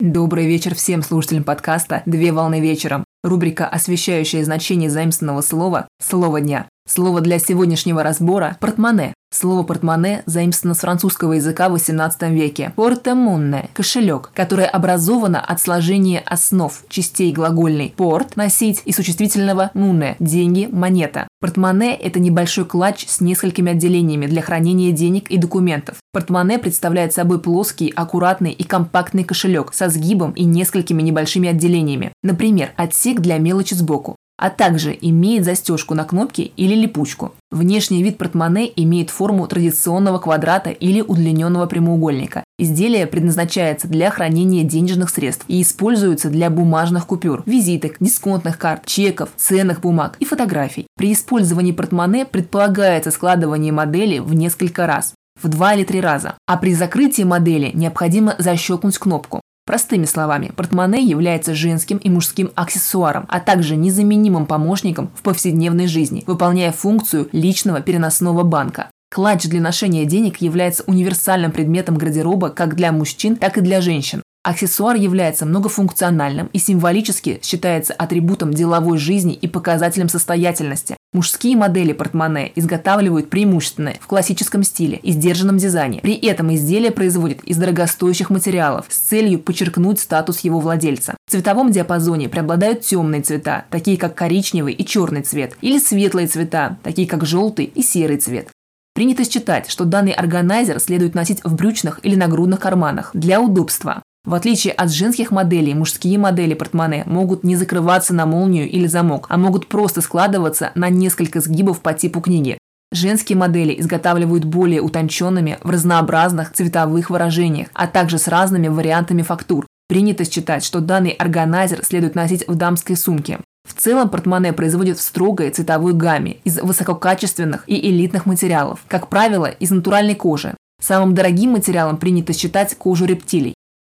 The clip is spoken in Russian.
Добрый вечер всем слушателям подкаста «Две волны вечером». Рубрика, освещающая значение заимственного слова «Слово дня». Слово для сегодняшнего разбора – портмоне. Слово «портмоне» заимствовано с французского языка в XVIII веке. «Портемонне» – кошелек, которое образовано от сложения основ частей глагольной «порт» – носить и существительного «муне» – деньги, монета. Портмоне – это небольшой клатч с несколькими отделениями для хранения денег и документов. Портмоне представляет собой плоский, аккуратный и компактный кошелек со сгибом и несколькими небольшими отделениями. Например, отсек для мелочи сбоку а также имеет застежку на кнопке или липучку. Внешний вид портмоне имеет форму традиционного квадрата или удлиненного прямоугольника. Изделие предназначается для хранения денежных средств и используется для бумажных купюр, визиток, дисконтных карт, чеков, ценных бумаг и фотографий. При использовании портмоне предполагается складывание модели в несколько раз в два или три раза. А при закрытии модели необходимо защелкнуть кнопку. Простыми словами, портмоне является женским и мужским аксессуаром, а также незаменимым помощником в повседневной жизни, выполняя функцию личного переносного банка. Клатч для ношения денег является универсальным предметом гардероба как для мужчин, так и для женщин. Аксессуар является многофункциональным и символически считается атрибутом деловой жизни и показателем состоятельности. Мужские модели портмоне изготавливают преимущественно в классическом стиле и сдержанном дизайне. При этом изделие производят из дорогостоящих материалов с целью подчеркнуть статус его владельца. В цветовом диапазоне преобладают темные цвета, такие как коричневый и черный цвет, или светлые цвета, такие как желтый и серый цвет. Принято считать, что данный органайзер следует носить в брючных или нагрудных карманах для удобства. В отличие от женских моделей, мужские модели портмоне могут не закрываться на молнию или замок, а могут просто складываться на несколько сгибов по типу книги. Женские модели изготавливают более утонченными в разнообразных цветовых выражениях, а также с разными вариантами фактур. Принято считать, что данный органайзер следует носить в дамской сумке. В целом портмоне производят в строгой цветовой гамме из высококачественных и элитных материалов, как правило, из натуральной кожи. Самым дорогим материалом принято считать кожу рептилий.